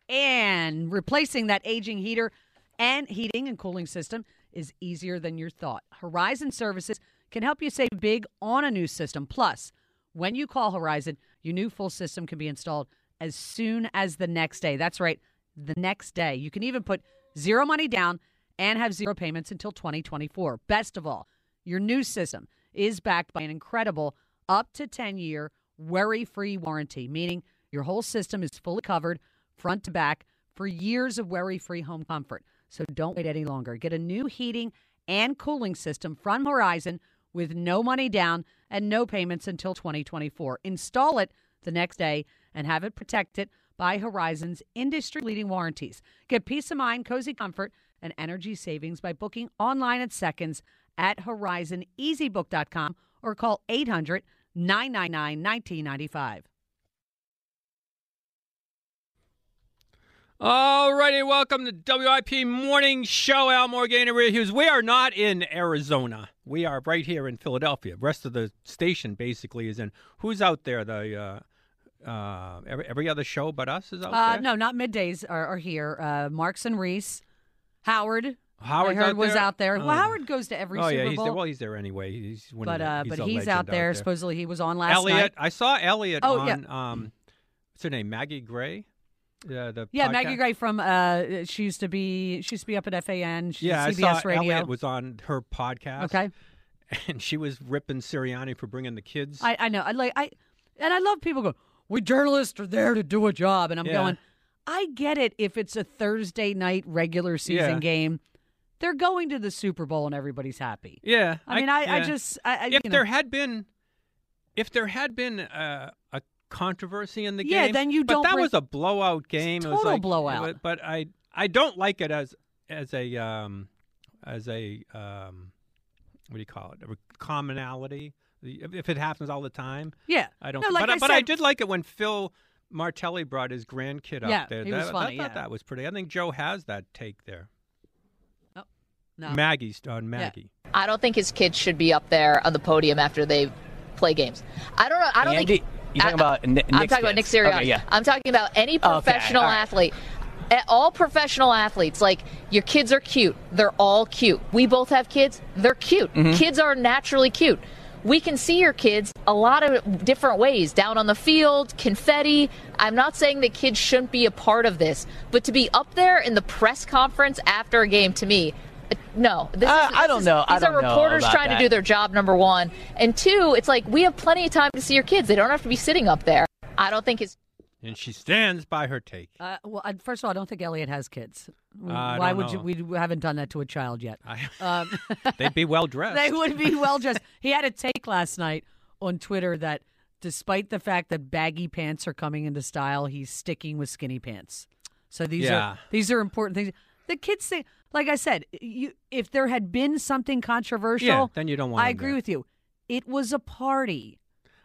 And replacing that aging heater and heating and cooling system is easier than you thought. Horizon Services can help you save big on a new system. Plus, when you call Horizon, your new full system can be installed as soon as the next day. That's right, the next day. You can even put zero money down and have zero payments until 2024. Best of all, your new system is backed by an incredible up to 10 year, worry free warranty, meaning your whole system is fully covered front to back for years of worry free home comfort. So don't wait any longer. Get a new heating and cooling system from Horizon with no money down and no payments until 2024. Install it the next day and have it protected by Horizon's industry leading warranties. Get peace of mind, cozy comfort, and energy savings by booking online in seconds at horizoneasybook.com or call 800 999 1995. All righty, welcome to WIP Morning Show. Al Morganti and Rhea Hughes. We are not in Arizona. We are right here in Philadelphia. The rest of the station basically is in. Who's out there? The uh, uh, every, every other show but us is out Uh, there. no, not middays are, are here. Uh, Marks and Reese, Howard. Howard out was there? out there. Oh. Well, Howard goes to every oh Super yeah, he's Bowl. there. Well, he's there anyway. He's one but the, uh, he's but he's out there. there. Supposedly he was on last night. Elliot, night. I saw Elliot Oh, yeah. on um, what's her name? Maggie Gray. Uh, the Yeah, podcast? Maggie Gray from uh, she used to be she used to be up at FAN. She's Yeah, at I CBS saw Radio. Elliot was on her podcast. Okay. and she was ripping Sirianni for bringing the kids. I, I know. I like I and I love people go. We journalists are there to do a job, and I'm Yeah. going. I get it if it's a Thursday night regular season Yeah. game. They're going to the Super Bowl and everybody's happy. Yeah, I mean, I, I yeah. just, I, I, if you know. there had been, if there had been uh, controversy in the Yeah, game, then you but don't that bring- was a blowout game. it was total like, blowout. But, but I, I don't like it as as a um, as a um, what do you call it? A commonality. If, if it happens all the time, Yeah. I don't. No, like but I but I did like it when Phil. Martelli brought his grandkid up Yeah, there. he that, was funny, I thought yeah. that was pretty. I think Joe has that take there. Oh, no. Maggie's on Maggie. I don't think his kids should be up there on the podium after they play games. I don't know. I don't Andy, think. You talking I- about Nick- I'm talking about Nick. Sirianni. Okay, yeah. I'm talking about any Okay, professional right. athlete. All professional athletes, like your kids are cute. They're all cute. We both have kids. They're cute. Mhm. Kids are naturally cute. We can see your kids a lot of different ways down on the field, confetti. I'm not saying that kids shouldn't be a part of this, but to be up there in the press conference after a game, to me, no. This I- is, I this don't is- know. I These don't are reporters about trying that. to do their job, number one. And two, it's like we have plenty of time to see your kids. They don't have to be sitting up there. I don't think it's. And she stands by her take. Uh, well, I- first of all, I don't think Elliot has kids. I Why don't would know. you? We haven't done that to a child yet. Um, They'd be well dressed. they would be well dressed. He had a take last night on Twitter that, despite the fact that baggy pants are coming into style, he's sticking with skinny pants. So these Yeah. are these are important things. The kids say, like I said, you if there had been something controversial, Yeah, then you don't want I agree there. with you. It was a party.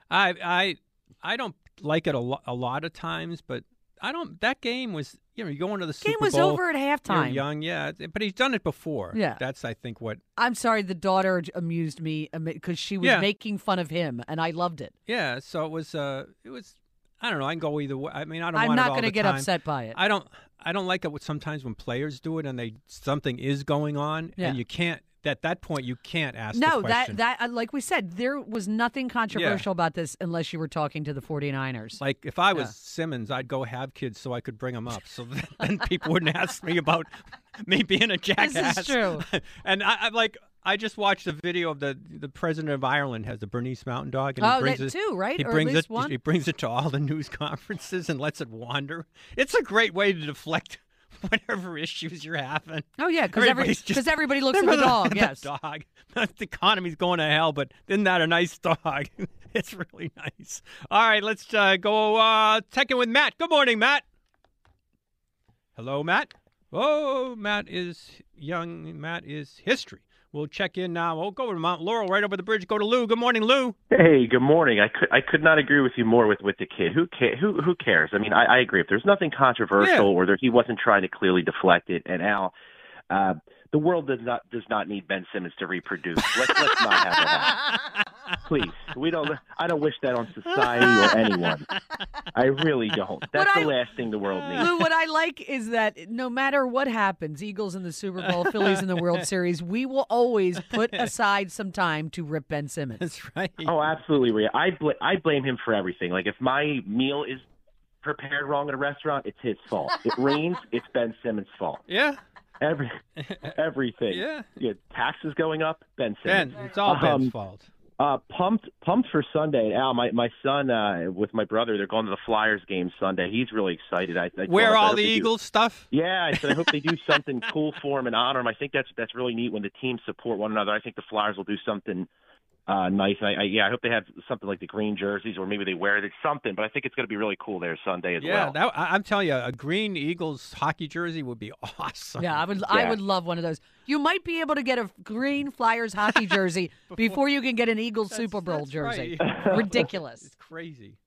I I I don't like it a, lo- a lot of times, but I don't. That game was you know you go into the Game Super was Bowl, over at you're halftime. young, yeah, but he's done it before. Yeah. that's I think what. I'm sorry, the daughter amused me because she was Yeah. making fun of him, and I loved it. Yeah, so it was. Uh, it was. I don't know. I can go either way. I mean, I don't. I'm not gonna get time. upset by it. I don't. I don't like it with sometimes when players do it and they something is going on Yeah. and you can't. At that point, you can't ask. No, the that question. that uh, like we said, there was nothing controversial about this unless you were talking to the 49ers. Like if I was Yeah. Simmons, I'd go have kids so I could bring them up, so then, then people wouldn't ask me about me being a jackass. this is true. and I, I'm like, I just watched a video of the the president of Ireland has the Bernese Mountain Dog, and Oh, he brings that it too, right? He Or brings it. one? He brings it to all the news conferences and lets it wander. It's a great way to deflect whatever issues you're having. Oh, yeah, 'cause every- everybody looks at the dog, yes. the dog. The economy's going to hell, but isn't that a nice dog? it's really nice. All right, let's uh, go uh, check in with Matt. Good morning, Matt. Hello, Matt. Oh, Matt is young. Matt is history. We'll check in now. We'll go to Mount Laurel, right over the bridge. Go to Lou. Good morning, Lou. Hey, good morning. I could I could not agree with you more with with the kid. Who ca- who who cares? I mean, I, I agree. If there's nothing controversial Yeah. or there, he wasn't trying to clearly deflect it, and Al, uh, the world does not does not need Ben Simmons to reproduce. Let's let's not have that. Please, we don't. I don't wish that on society or anyone. I really don't. That's What the I- last thing the world needs. Lou, what I like is that no matter what happens, Eagles in the Super Bowl, Phillies in the World Series, we will always put aside some time to rip Ben Simmons. That's right. Oh, absolutely, Rhea. I bl- I blame him for everything. Like if my meal is prepared wrong at a restaurant, it's his fault. It rains, it's Ben Simmons' fault. Yeah. Every everything. Yeah. Yeah. Taxes going up, Ben Simmons. Ben, it's all Ben's Um, fault. Uh, pumped, pumped for Sunday. Al, my my son uh, with my brother, they're going to the Flyers game Sunday. He's really excited. I, I Wear him, I all the they do- Eagles stuff. Yeah, I said I hope they do something cool for him and honor him. I think that's that's really neat when the teams support one another. I think the Flyers will do something uh, nice. And I, I, yeah, I hope they have something like the green jerseys, or maybe they wear it. It's something, but I think it's going to be really cool there Sunday as Yeah, well. that, I, I'm telling you, a green Eagles hockey jersey would be awesome. Yeah, I would. I would love one of those. You might be able to get a green Flyers hockey jersey before you can get an Eagles Super Bowl jersey. Ridiculous. It's crazy.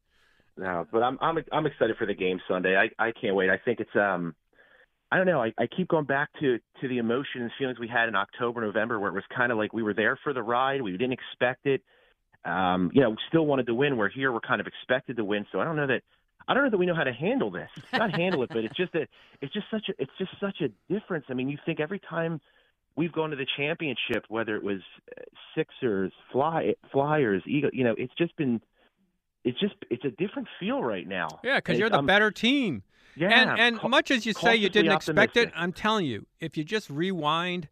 No, but I'm I'm I'm excited for the game Sunday. I I can't wait. I think it's um I don't know. I, I keep going back to to the emotion and feelings we had in October, November, where it was kind of like we were there for the ride. We didn't expect it. Um, you know, still wanted to win. We're here. We're kind of expected to win. So I don't know that. I don't know that we know how to handle this. Not handle it, but it's just a. It's just such a. It's just such a difference. I mean, you think every time we've gone to the championship, whether it was uh, Sixers, Fly, Flyers, Eagle, you know, it's just been. It's just. It's a different feel right now. Yeah, because you're the I'm- better team. Yeah, and and ca- much as you say you didn't expect it. I'm telling you, if you just rewind,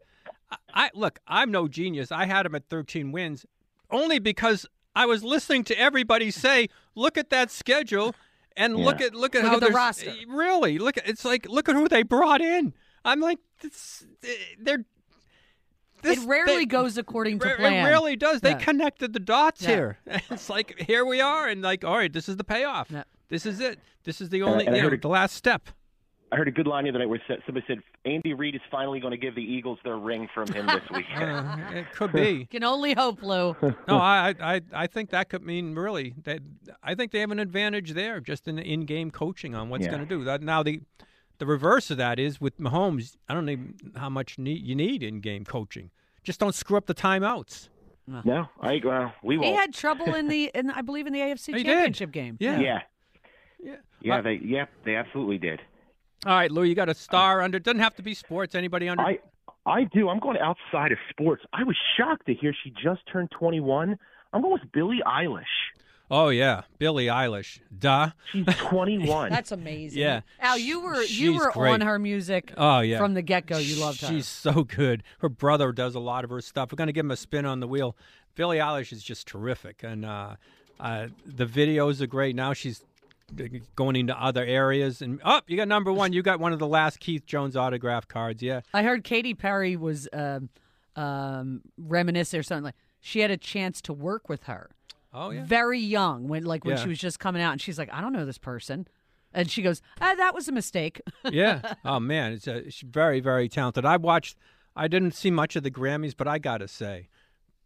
I, I look, I'm no genius. I had him at 13 wins, only because I was listening to everybody say, "Look at that schedule." And look at look at Look how at the roster. Really, look at it's like look at who they brought in. I'm like, this, eh, they're. This, it rarely they- goes according to plan. It plan. really does. They connected the dots Yeah. here. It's like here we are, and like, all right, this is the payoff. This is it. This is the only, and I you know, heard the last step. I heard a good line the other night where somebody said Andy Reid is finally going to give the Eagles their ring from him this week. Uh, it could be. Can only hope, Lou. No, I, I, I think that could mean really that I think they have an advantage there, just in the in-game coaching on what's Yeah. going to do. That now the, the reverse of that is with Mahomes. I don't know how much need, you need in-game coaching. Just don't screw up the timeouts. No, I well, we He won't. had trouble in the, in I believe, in the AFC He did. Championship game. Yeah. yeah, Yeah. yeah, they yeah they absolutely did. All right, Lou, you got a star under. Doesn't have to be sports. Anybody under? I I do. I'm going outside of sports. I was shocked to hear she just turned 21. I'm going with Billie Eilish. Oh yeah, Billie Eilish. Duh. She's 21. That's amazing. Yeah. Al, you were you were great. on her music. Oh yeah, From the get go, you loved her. She's so good. Her brother does a lot of her stuff. We're gonna give him a spin on the wheel. Billie Eilish is just terrific, and uh, uh, the videos are great. Now she's going into other areas, and oh, you got number one. You got one of the last Keith Jones autograph cards. Yeah. I heard Katy Perry was um, um, reminiscing or something like she had a chance to work with her. Oh yeah. Very young when like when Yeah. she was just coming out and she's like, I don't know this person. And she goes, ah, that was a mistake. yeah. Oh man, it's a, she's very very talented. I watched. I didn't see much of the Grammys, but I gotta say,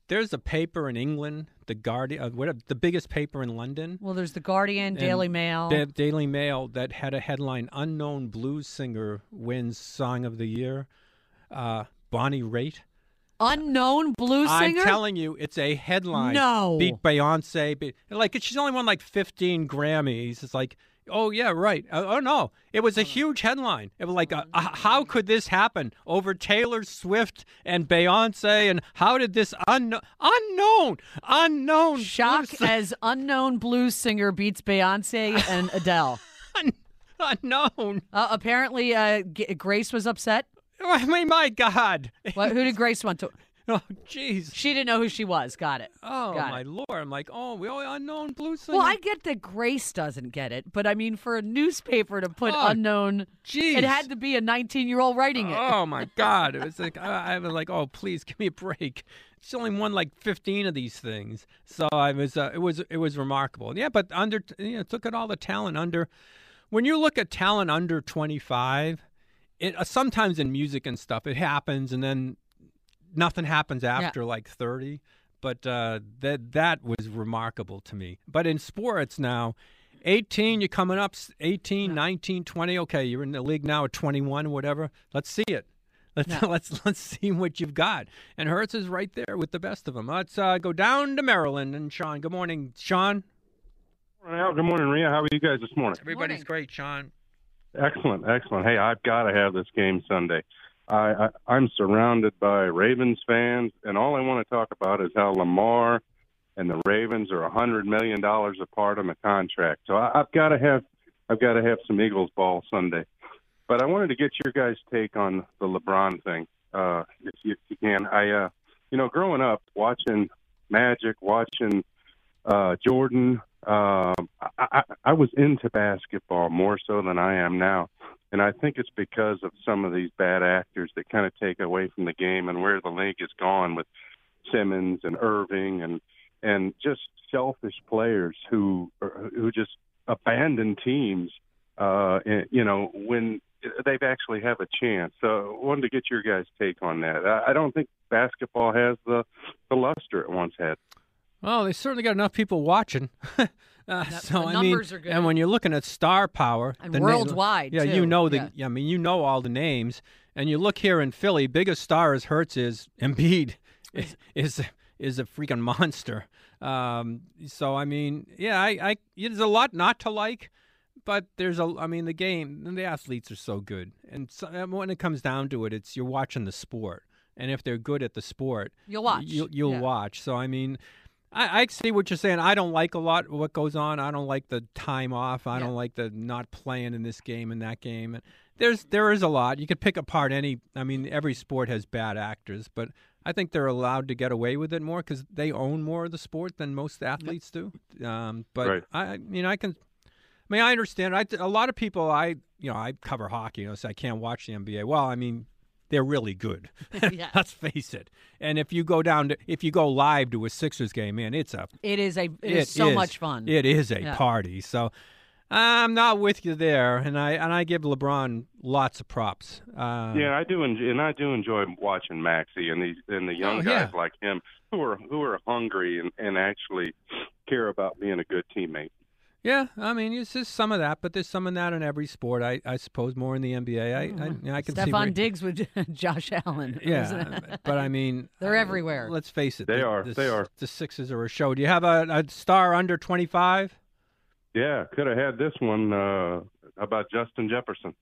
there's a paper in England, the Guardian, uh, whatever, the biggest paper in London. well, there's the Guardian, Daily Mail. Da- Daily Mail that had a headline: "Unknown blues singer wins Song of the Year." Uh, Bonnie Raitt. Unknown blues singer. I'm telling you, it's a headline. No. beat Beyonce. Beat, like she's only won like 15 Grammys. It's like, oh yeah, right. Uh, oh no, it was a huge headline. It was like, uh, uh, how could this happen over Taylor Swift and Beyonce? And how did this unknown, unknown, unknown Shock as unknown blues singer beats Beyonce and Adele. unknown? Uh, apparently, uh, G- Grace was upset. I mean, my God. What, who did Grace want to? Oh, jeez. She didn't know who she was. Got it. Oh Got my it. lord! I'm like, oh, we all unknown blues singer. Well, I get that Grace doesn't get it, but I mean, for a newspaper to put Oh, unknown, jeez. it had to be a 19 year old writing it. Oh my God! It was like I, I was like, oh please give me a break. She only won like fifteen of these things, so I was uh, it was it was remarkable. Yeah, but under you know took it all the talent under. When you look at talent under twenty five, it uh, sometimes in music and stuff it happens, and then nothing happens after like thirty. But uh, that that was remarkable to me. But in sports now. 18, you're coming up, s- 18, 19, 20. Okay, you're in the league now at 21, whatever. Let's see it. Let's let's let's see what you've got. And Hurts is right there with the best of them. Let's uh, go down to Maryland and Sean. Good morning, Sean. Al, good morning, Rhea. How are you guys this morning? Everybody's great, Sean. Excellent, excellent. Hey, I've got to have this game Sunday. I, I I'm surrounded by Ravens fans, and all I want to talk about is how Lamar and the Ravens are a hundred million dollars apart on the contract. So I, I've got to have I've got to have some Eagles ball Sunday. But I wanted to get your guys' take on the LeBron thing, uh, if, you, if you can. I, uh, you know, growing up watching Magic, watching uh, Jordan. Um, I, I, I was into basketball more so than I am now, and I think it's because of some of these bad actors that kind of take away from the game and where the league has gone with Simmons and Irving and and just selfish players who who just abandon teams. Uh, you know when they've actually have a chance. So, I wanted to get your guys' take on that. I, I don't think basketball has the the luster it once had. Well, they certainly got enough people watching. uh, so I mean, are good. and when you're looking at star power And the na- worldwide, yeah, too. you know the. Yeah. I mean, you know all the names, and you look here in Philly. Biggest star as Hurts is Embiid is is, is a freaking monster. Um, so I mean, yeah, I, I there's a lot not to like, but there's a. I mean, the game, the athletes are so good, and so, when it comes down to it, it's you're watching the sport, and if they're good at the sport, You'll watch. You, you'll Yeah. watch. So I mean. I, I see what you're saying. I don't like a lot what goes on. I don't like the time off. I don't like the not playing in this game and that game. And there's there is a lot. You could pick apart any. I mean, every sport has bad actors, but I think they're allowed to get away with it more because they own more of the sport than most athletes do. Um, but Right. I, I mean, I can. I mean, I understand. I a lot of people. I you know I cover hockey. You know, so I can't watch the NBA. Well, I mean, they're really good. Yeah. Let's face it. And if you go down to if you go live to a Sixers game, man, it's a It is a it is so much fun. It is a Yeah. party. So I'm not with you there, and I and I give LeBron lots of props. Uh, yeah, I do, enjoy, and I do enjoy watching Maxey and these and the young Oh, guys yeah. like him who are who are hungry and and actually care about being a good teammate. Yeah, I mean, it's just some of that, but there's some of that in every sport. I, I suppose more in the NBA. I I, I can see. Stefon where- Diggs with Josh Allen. Yeah, but I mean, They're uh, everywhere. Let's face it. They the- are, The, they are. The Sixers are a show. Do you have a, a star under 25? Yeah, could have had this one uh, about Justin Jefferson.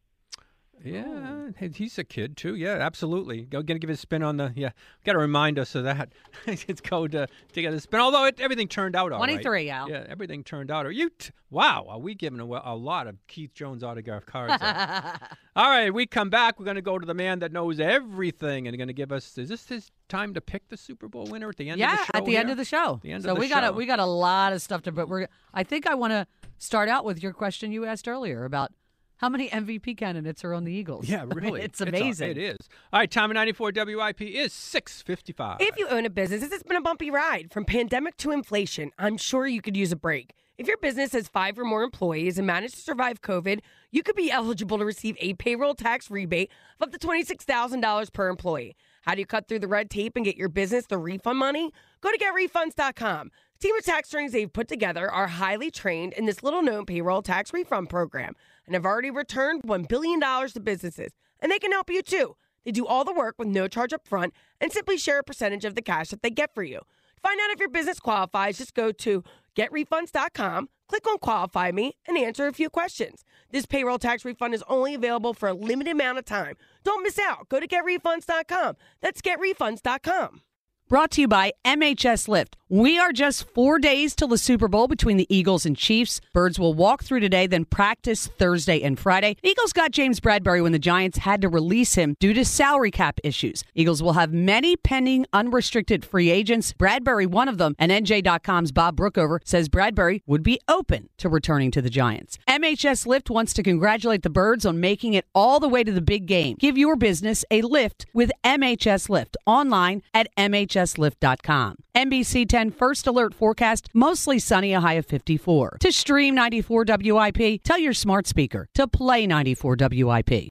Yeah, oh. he- he's a kid too. Yeah, absolutely. Go gonna give his spin on the. Yeah, got to remind us of that. it's go to to get a spin. Although it, everything turned out all right. 23, Al. Yeah, everything turned out. Are you? T- wow, are we giving away a lot of Keith Jones autograph cards? all right, we come back. We're gonna go to the man that knows everything and going to give us. Is this his time to pick the Super Bowl winner at the end? yeah, of the show at the end of the show. The end so of the we got a we got a lot of stuff to. But we're. I think I want to start out with your question you asked earlier about how many MVP candidates are on the Eagles. Yeah, really. it's amazing. it is. All right, time of 94 WIP is 655. If you own a business, this has been a bumpy ride. From pandemic to inflation, I'm sure you could use a break. If your business has five or more employees and managed to survive COVID, you could be eligible to receive a payroll tax rebate of up to $26,000 per employee. How do you cut through the red tape and get your business the refund money? Go to getrefunds.com. The team of tax attorneys they've put together are highly trained in this little known payroll tax refund program and have already returned $1 billion to businesses. And they can help you too. They do all the work with no charge up front and simply share a percentage of the cash that they get for you. To find out if your business qualifies, just go to getrefunds.com, click on qualify me, and answer a few questions. This payroll tax refund is only available for a limited amount of time. Don't miss out. Go to getrefunds.com. That's getrefunds.com. Brought to you by MHS Lift. We are just four days till the Super Bowl between the Eagles and Chiefs. Birds will walk through today, then practice Thursday and Friday. Eagles got James Bradberry when the Giants had to release him due to salary cap issues. Eagles will have many pending unrestricted free agents. Bradberry, one of them, and NJ.com's Bob Brookover says Bradberry would be open to returning to the Giants. MHS Lift wants to congratulate the Birds on making it all the way to the big game. Give your business a lift with MHS Lift online at MHSLift.com. NBC 10 First Alert Forecast, mostly sunny, a high of 54. To stream 94 WIP, tell your smart speaker to play 94 WIP.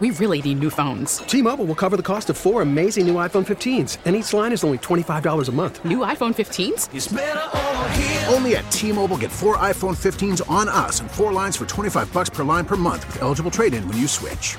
We really need new phones. T-Mobile will cover the cost of four amazing new iPhone 15s, and each line is only $25 a month. New iPhone 15s? Only at T-Mobile get four iPhone 15s on us and four lines for 25 bucks per line per month with eligible trade-in when you switch.